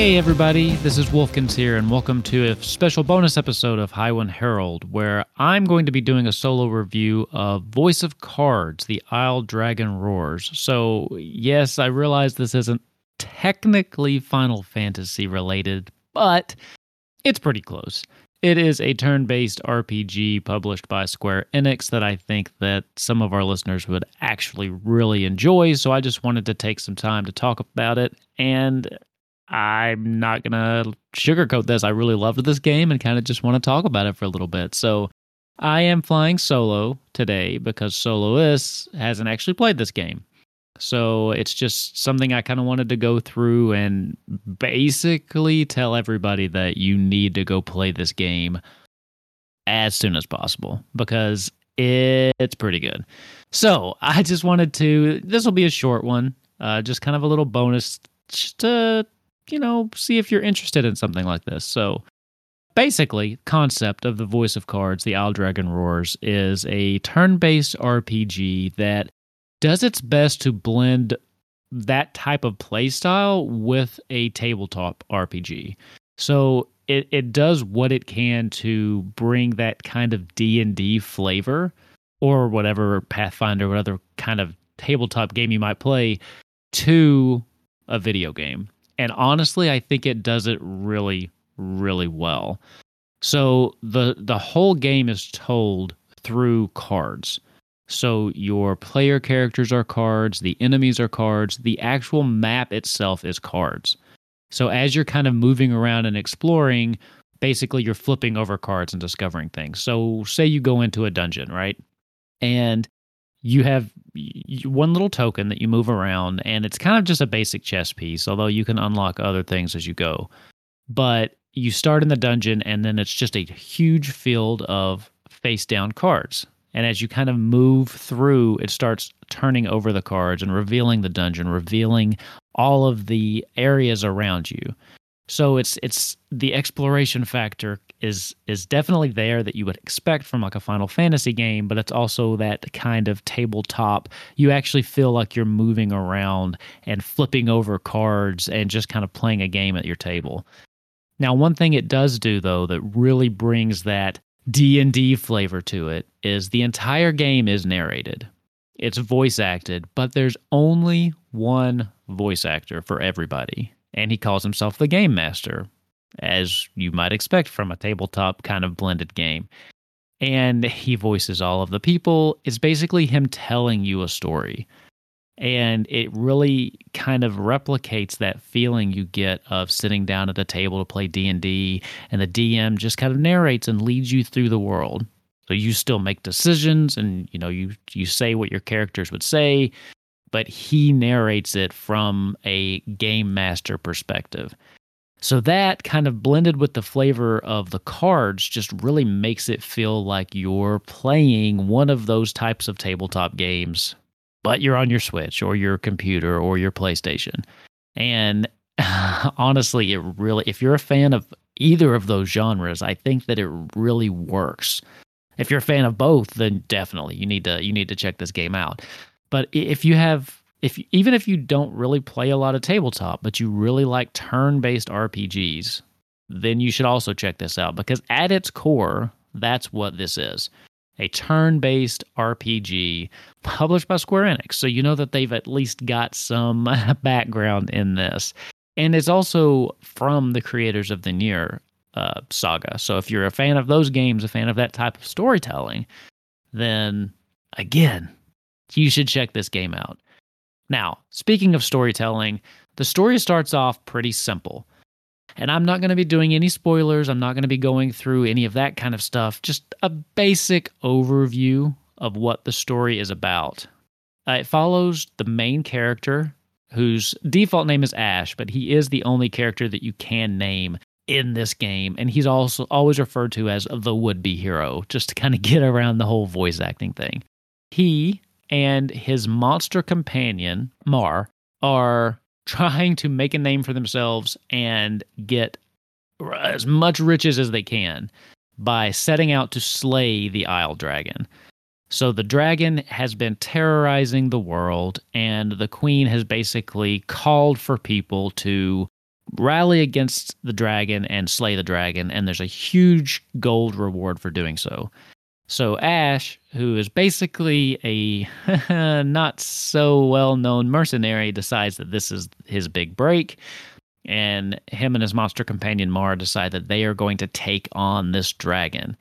Hey everybody, this is Wolfkins here, and welcome to a special bonus episode of Highwind Herald, where I'm going to be doing a solo review of Voice of Cards, The Isle Dragon Roars. So, yes, I realize this isn't technically Final Fantasy related, but it's pretty close. It is a turn-based RPG published by Square Enix that I think that some of our listeners would actually really enjoy, so I just wanted to take some time to talk about it and I'm not gonna sugarcoat this. I really loved this game and kind of just want to talk about it for a little bit. So I am flying solo today because Soloist hasn't actually played this game. So it's just something I kind of wanted to go through and basically tell everybody that you need to go play this game as soon as possible because it's pretty good. So I just wanted to, this will be a short one, uh, just kind of a little bonus to you know, see if you're interested in something like this. So basically, concept of the Voice of Cards, the Isle Dragon Roars, is a turn-based RPG that does its best to blend that type of playstyle with a tabletop RPG. So it, it does what it can to bring that kind of D&D flavor or whatever Pathfinder, whatever kind of tabletop game you might play to a video game. And honestly, I think it does it really, really well. So the the whole game is told through cards. So your player characters are cards, the enemies are cards, the actual map itself is cards. So as you're kind of moving around and exploring, basically you're flipping over cards and discovering things. So say you go into a dungeon, right? And you have one little token that you move around, and it's kind of just a basic chess piece, although you can unlock other things as you go. But you start in the dungeon, and then it's just a huge field of face down cards. And as you kind of move through, it starts turning over the cards and revealing the dungeon, revealing all of the areas around you. So it's it's the exploration factor is is definitely there that you would expect from like a Final Fantasy game, but it's also that kind of tabletop. You actually feel like you're moving around and flipping over cards and just kind of playing a game at your table. Now, one thing it does do though that really brings that D&D flavor to it is the entire game is narrated. It's voice acted, but there's only one voice actor for everybody and he calls himself the Game Master, as you might expect from a tabletop kind of blended game. And he voices all of the people. It's basically him telling you a story. And it really kind of replicates that feeling you get of sitting down at a table to play D&D and the DM just kind of narrates and leads you through the world. So you still make decisions and you know you you say what your characters would say, but he narrates it from a game master perspective. So that kind of blended with the flavor of the cards just really makes it feel like you're playing one of those types of tabletop games, but you're on your Switch or your computer or your PlayStation. And honestly, it really, if you're a fan of either of those genres, I think that it really works. If you're a fan of both, then definitely you need to you need to check this game out. But if you have if even if you don't really play a lot of tabletop, but you really like turn-based RPGs, then you should also check this out because at its core, that's what this is. A turn-based RPG published by Square Enix. So you know that they've at least got some background in this. And it's also from the creators of the Nier uh, saga. So if you're a fan of those games, a fan of that type of storytelling, then again, you should check this game out. Now, speaking of storytelling, the story starts off pretty simple. And I'm not going to be doing any spoilers. I'm not going to be going through any of that kind of stuff. Just a basic overview of what the story is about. Uh, it follows the main character, whose default name is Ash, but he is the only character that you can name in this game, and he's also always referred to as the would be hero, just to kind of get around the whole voice acting thing. He and his monster companion, Mar, are trying to make a name for themselves and get as much riches as they can by setting out to slay the Isle Dragon. So the dragon has been terrorizing the world, and the queen has basically called for people to rally against the dragon and slay the dragon, and there's a huge gold reward for doing so. So Ash, who is basically a not so well known mercenary, decides that this is his big break. And him and his monster companion Mara decide that they are going to take on this dragon.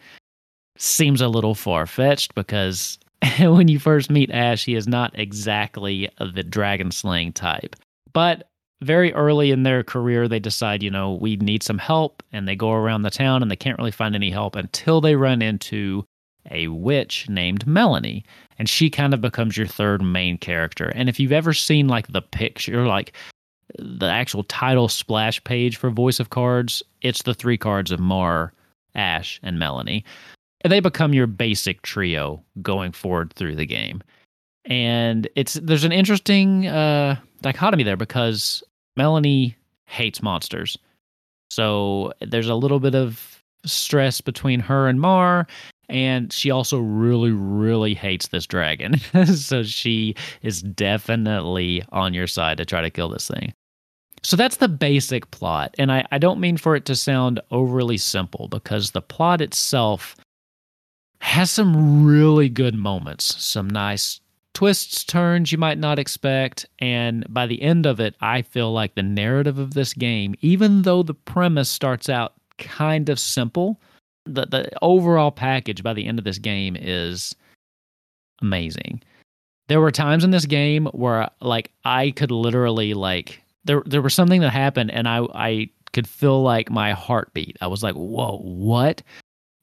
Seems a little far fetched because when you first meet Ash, he is not exactly the dragon slaying type. But very early in their career, they decide, you know, we need some help. And they go around the town and they can't really find any help until they run into a witch named Melanie, and she kind of becomes your third main character. And if you've ever seen like the picture, like the actual title splash page for Voice of Cards, it's the three cards of Mar, Ash, and Melanie. And they become your basic trio going forward through the game. And it's there's an interesting uh, dichotomy there because Melanie hates monsters. So there's a little bit of stress between her and Mar, and she also really really hates this dragon. So she is definitely on your side to try to kill this thing. So that's the basic plot. And I, I don't mean for it to sound overly simple because the plot itself has some really good moments some nice twists turns you might not expect. And by the end of it i feel like the narrative of this game even though the premise starts out kind of simple the the overall package by the end of this game is amazing. There were times in this game where like I could literally like there there was something that happened and I I could feel like my heartbeat. I was like, "Whoa, what?"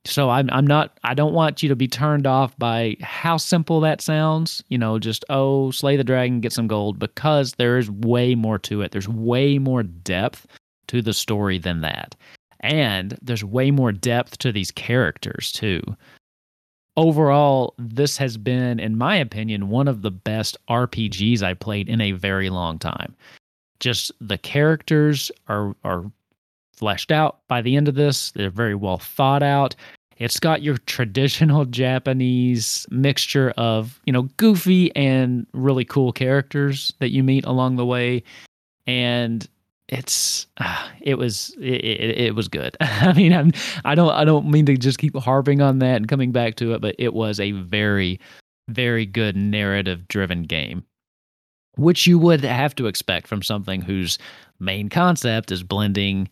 So I'm I'm not I don't want you to be turned off by how simple that sounds, you know, just oh, slay the dragon, get some gold because there is way more to it. There's way more depth to the story than that. And there's way more depth to these characters, too. Overall, this has been, in my opinion, one of the best RPGs I played in a very long time. Just the characters are are fleshed out by the end of this. They're very well thought out. It's got your traditional Japanese mixture of, you know, goofy and really cool characters that you meet along the way. And it's uh, it was it, it, it was good. I mean, I'm, I don't I don't mean to just keep harping on that and coming back to it, but it was a very very good narrative driven game, which you would have to expect from something whose main concept is blending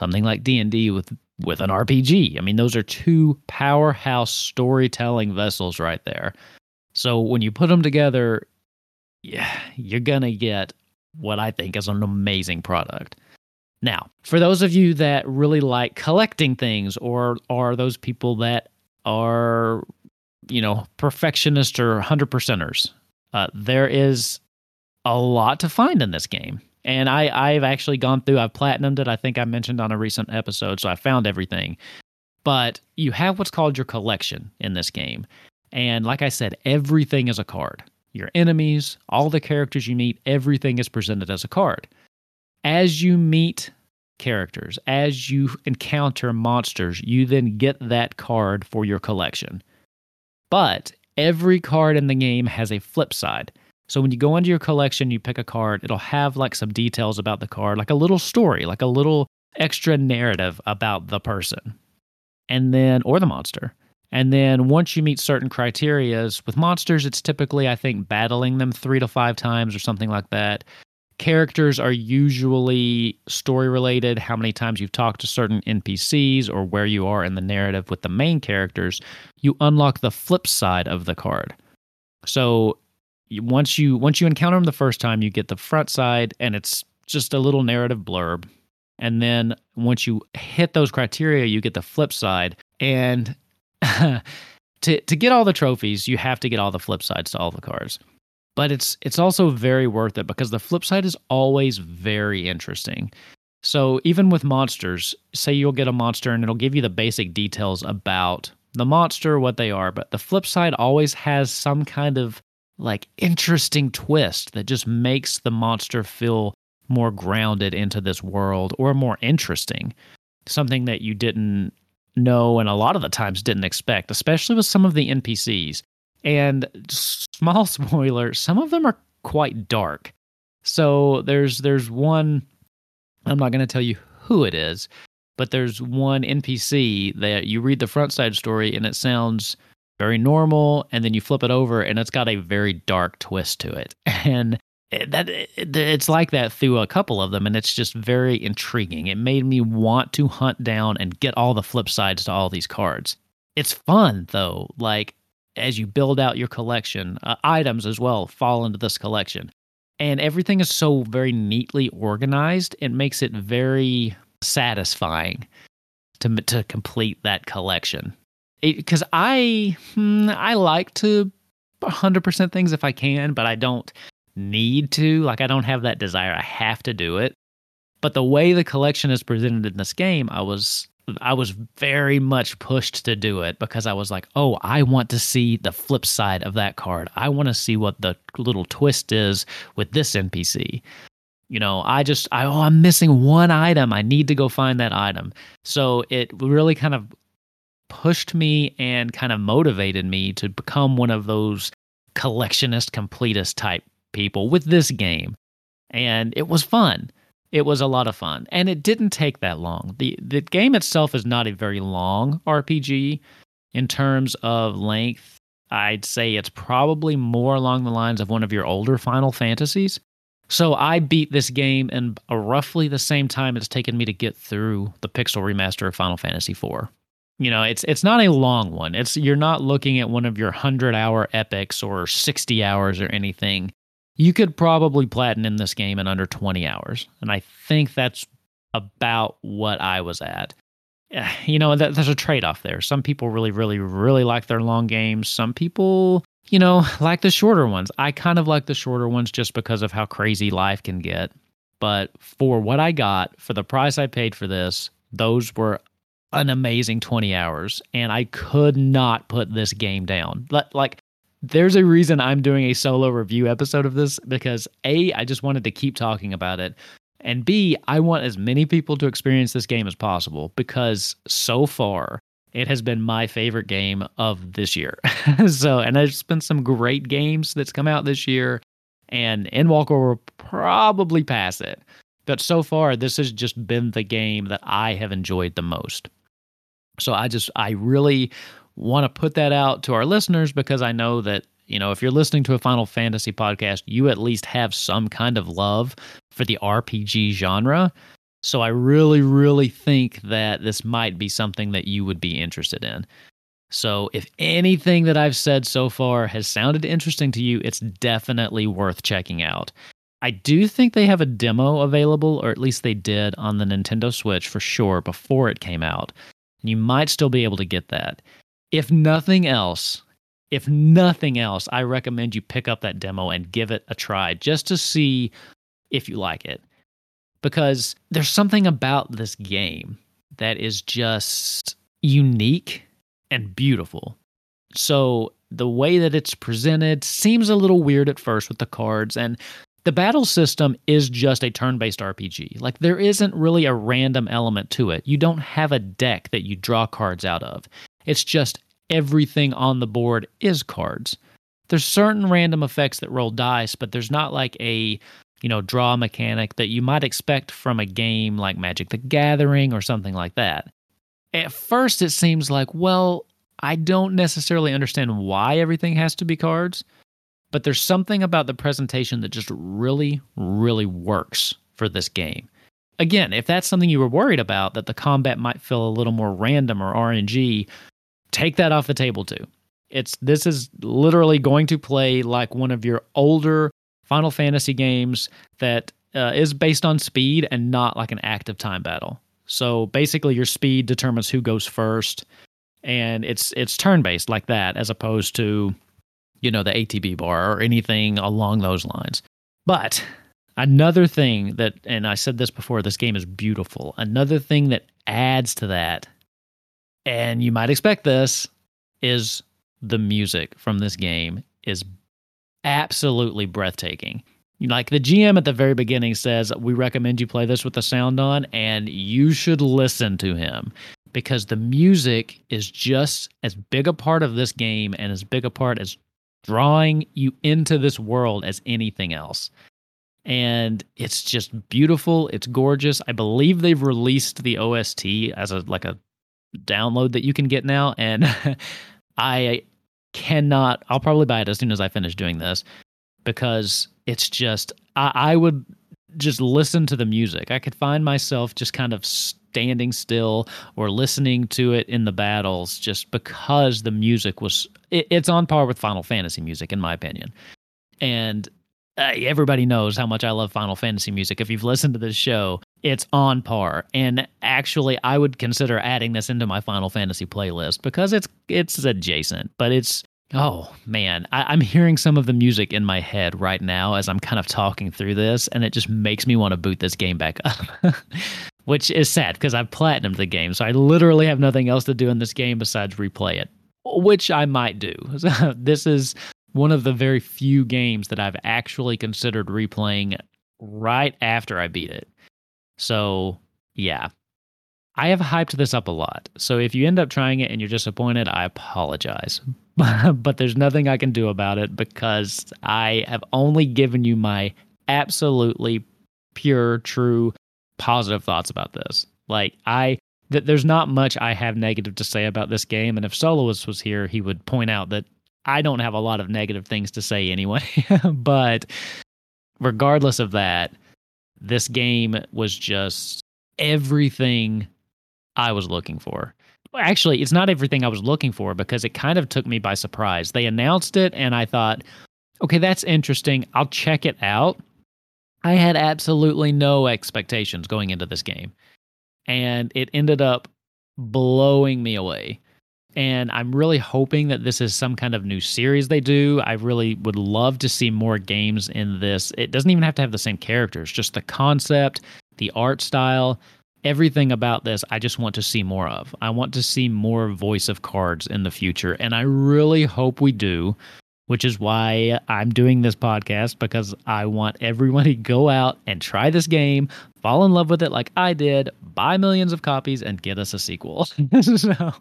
something like D and D with with an RPG. I mean, those are two powerhouse storytelling vessels right there. So when you put them together, yeah, you're gonna get what I think is an amazing product. Now, for those of you that really like collecting things or are those people that are, you know, perfectionists or 100 percenters, uh, there is a lot to find in this game. And I, I've actually gone through, I've platinumed it. I think I mentioned on a recent episode, so I found everything. But you have what's called your collection in this game. And like I said, everything is a card your enemies, all the characters you meet, everything is presented as a card. As you meet characters, as you encounter monsters, you then get that card for your collection. But every card in the game has a flip side. So when you go into your collection, you pick a card, it'll have like some details about the card, like a little story, like a little extra narrative about the person. And then, or the monster. And then once you meet certain criterias with monsters, it's typically, I think, battling them three to five times or something like that. Characters are usually story related, how many times you've talked to certain NPCs or where you are in the narrative with the main characters. You unlock the flip side of the card. So once you once you encounter them the first time, you get the front side, and it's just a little narrative blurb. And then once you hit those criteria, you get the flip side, and to to get all the trophies, you have to get all the flip sides to all the cars. But it's it's also very worth it because the flip side is always very interesting. So even with monsters, say you'll get a monster and it'll give you the basic details about the monster, what they are, but the flip side always has some kind of like interesting twist that just makes the monster feel more grounded into this world or more interesting. Something that you didn't know and a lot of the times didn't expect, especially with some of the NPCs. And small spoiler, some of them are quite dark. So there's there's one I'm not going to tell you who it is, but there's one NPC that you read the front side story and it sounds very normal and then you flip it over and it's got a very dark twist to it. And that it's like that through a couple of them and it's just very intriguing. It made me want to hunt down and get all the flip sides to all these cards. It's fun though. Like as you build out your collection, uh, items as well fall into this collection and everything is so very neatly organized it makes it very satisfying to to complete that collection because i hmm, i like to 100% things if i can but i don't need to like i don't have that desire i have to do it but the way the collection is presented in this game i was I was very much pushed to do it because I was like, oh, I want to see the flip side of that card. I want to see what the little twist is with this NPC. You know, I just, I, oh, I'm missing one item. I need to go find that item. So it really kind of pushed me and kind of motivated me to become one of those collectionist, completist type people with this game. And it was fun. It was a lot of fun. And it didn't take that long. The the game itself is not a very long rpg in terms of length. I'd say it's probably more along the lines of one of your older final fantasies. So i beat this game in roughly the same time it's taken me to get through the pixel remaster of final fantasy IV. you know it's it's not a long one. It's you're not looking at one of your 100 hour epics or 60 hours or anything you could probably platinum this game in under 20 hours. And I think that's about what I was at. You know, there's a trade off there. Some people really, really, really like their long games. Some people, you know, like the shorter ones. I kind of like the shorter ones just because of how crazy life can get. But for what I got, for the price I paid for this, those were an amazing 20 hours. And I could not put this game down. Like, there's a reason I'm doing a solo review episode of this because A, I just wanted to keep talking about it. And B, I want as many people to experience this game as possible because so far it has been my favorite game of this year. so, and there's been some great games that's come out this year, and Endwalker will probably pass it. But so far, this has just been the game that I have enjoyed the most. So I just, I really want to put that out to our listeners because I know that, you know, if you're listening to a Final Fantasy podcast, you at least have some kind of love for the RPG genre. So I really, really think that this might be something that you would be interested in. So if anything that I've said so far has sounded interesting to you, it's definitely worth checking out. I do think they have a demo available, or at least they did on the Nintendo Switch for sure before it came out. And you might still be able to get that if nothing else, if nothing else, I recommend you pick up that demo and give it a try just to see if you like it. Because there's something about this game that is just unique and beautiful. So the way that it's presented seems a little weird at first with the cards and the battle system is just a turn based RPG. Like, there isn't really a random element to it. You don't have a deck that you draw cards out of. It's just everything on the board is cards. There's certain random effects that roll dice, but there's not like a you know draw mechanic that you might expect from a game like Magic the Gathering or something like that. At first it seems like, well, I don't necessarily understand why everything has to be cards, but there's something about the presentation that just really really works for this game. Again, if that's something you were worried about that the combat might feel a little more random or RNG, take that off the table too. It's this is literally going to play like one of your older Final Fantasy games that uh, is based on speed and not like an active time battle. So basically, your speed determines who goes first, and it's it's turn based like that, as opposed to you know the ATB bar or anything along those lines. But Another thing that, and I said this before, this game is beautiful. Another thing that adds to that, and you might expect this, is the music from this game is absolutely breathtaking. Like the GM at the very beginning says, we recommend you play this with the sound on, and you should listen to him because the music is just as big a part of this game and as big a part as drawing you into this world as anything else. And it's just beautiful. It's gorgeous. I believe they've released the OST as a like a download that you can get now, and I cannot. I'll probably buy it as soon as I finish doing this because it's just I, I would just listen to the music. I could find myself just kind of standing still or listening to it in the battles just because the music was it, it's on par with Final Fantasy music in my opinion. And uh, everybody knows how much I love Final Fantasy music. If you've listened to this show, it's on par. And actually, I would consider adding this into my Final Fantasy playlist because it's it's adjacent, but it's Oh man, I, am hearing some of the music in my head right now as I'm kind of talking through this, and it just makes me want to boot this game back up. Which is sad because I've platinumed the game, so I literally have nothing else to do in this game besides replay it, which I might do. this is one of the very few games that I've actually considered replaying right after I beat it. So, yeah, I have hyped this up a lot. So if you end up trying it and you're disappointed, I apologize. but there's nothing I can do about it because I have only given you my absolutely pure, true, positive thoughts about this. Like I there's not much I have negative to say about this game. And if Soloist was here, he would point out that I don't have a lot of negative things to say anyway. but regardless of that, this game was just everything I was looking for. Actually, it's not everything I was looking for because it kind of took me by surprise. They announced it and I thought, okay, that's interesting. I'll check it out. I had absolutely no expectations going into this game. And it ended up blowing me away. And I'm really hoping that this is some kind of new series they do. I really would love to see more games in this. It doesn't even have to have the same characters, just the concept, the art style, everything about this I just want to see more of. I want to see more voice of cards in the future, and I really hope we do, which is why I'm doing this podcast because I want everyone to go out and try this game, fall in love with it like I did, buy millions of copies, and get us a sequel. so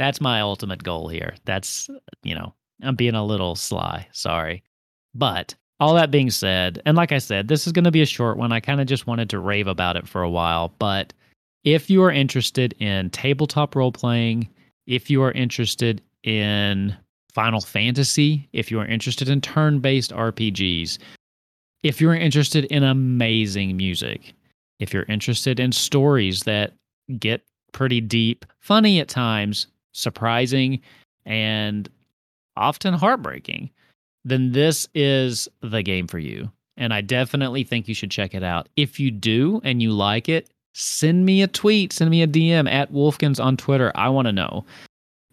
that's my ultimate goal here. That's, you know, I'm being a little sly. Sorry. But all that being said, and like I said, this is going to be a short one. I kind of just wanted to rave about it for a while. But if you are interested in tabletop role playing, if you are interested in Final Fantasy, if you are interested in turn based RPGs, if you're interested in amazing music, if you're interested in stories that get pretty deep, funny at times, surprising, and often heartbreaking then this is the game for you. And I definitely think you should check it out. If you do and you like it, send me a tweet, send me a DM at Wolfkins on Twitter. I want to know.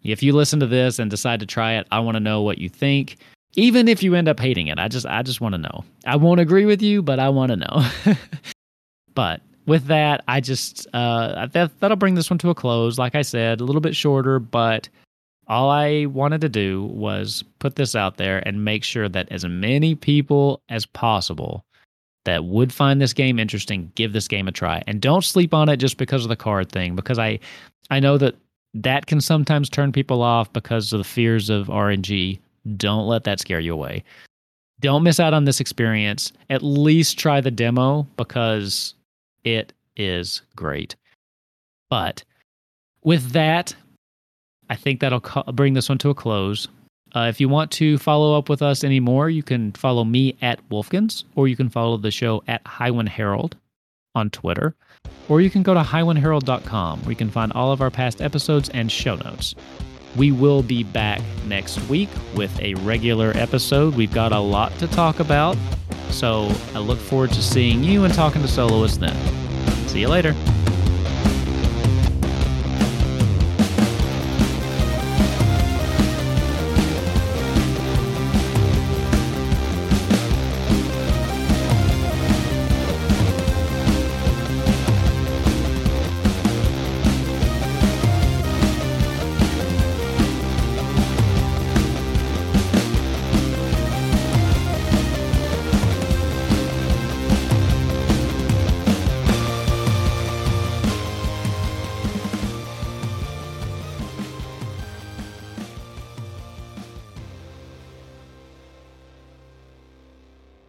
If you listen to this and decide to try it, I want to know what you think. Even if you end up hating it, I just I just want to know. I won't agree with you, but I want to know. but with that, I just uh, that, that'll bring this one to a close. Like I said, a little bit shorter, but all I wanted to do was put this out there and make sure that as many people as possible that would find this game interesting give this game a try and don't sleep on it just because of the card thing because I I know that that can sometimes turn people off because of the fears of RNG. Don't let that scare you away. Don't miss out on this experience. At least try the demo because it is great. But with that, I think that'll bring this one to a close. Uh, if you want to follow up with us anymore, you can follow me at Wolfkins, or you can follow the show at Highwind Herald on Twitter, or you can go to highwindherald.com where you can find all of our past episodes and show notes. We will be back next week with a regular episode. We've got a lot to talk about, so I look forward to seeing you and talking to soloists then. See you later.